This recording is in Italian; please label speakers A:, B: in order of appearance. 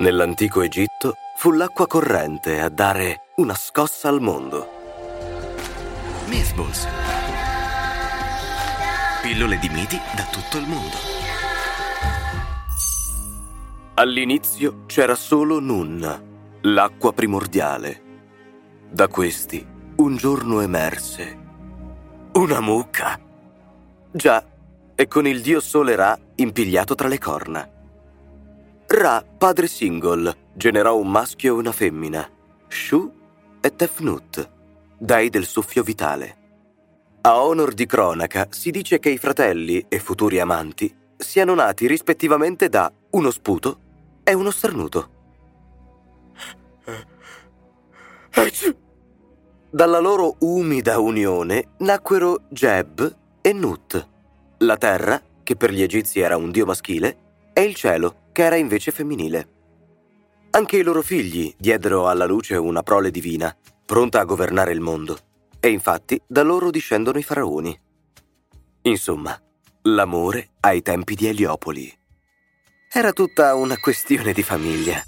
A: Nell'antico Egitto fu l'acqua corrente a dare una scossa al mondo.
B: Mythballs. Pillole di miti da tutto il mondo.
A: All'inizio c'era solo Nun, l'acqua primordiale. Da questi un giorno emerse una mucca. Già, e con il dio sole Ra impigliato tra le corna. Ra, padre Singol, generò un maschio e una femmina, Shu e Tefnut, dei del soffio vitale. A onor di cronaca si dice che i fratelli e futuri amanti siano nati rispettivamente da uno sputo e uno starnuto. Dalla loro umida unione nacquero Geb e Nut, la terra, che per gli egizi era un dio maschile, e il cielo, che era invece femminile. Anche i loro figli diedero alla luce una prole divina, pronta a governare il mondo, e infatti da loro discendono i faraoni. Insomma, l'amore ai tempi di Eliopoli. Era tutta una questione di famiglia.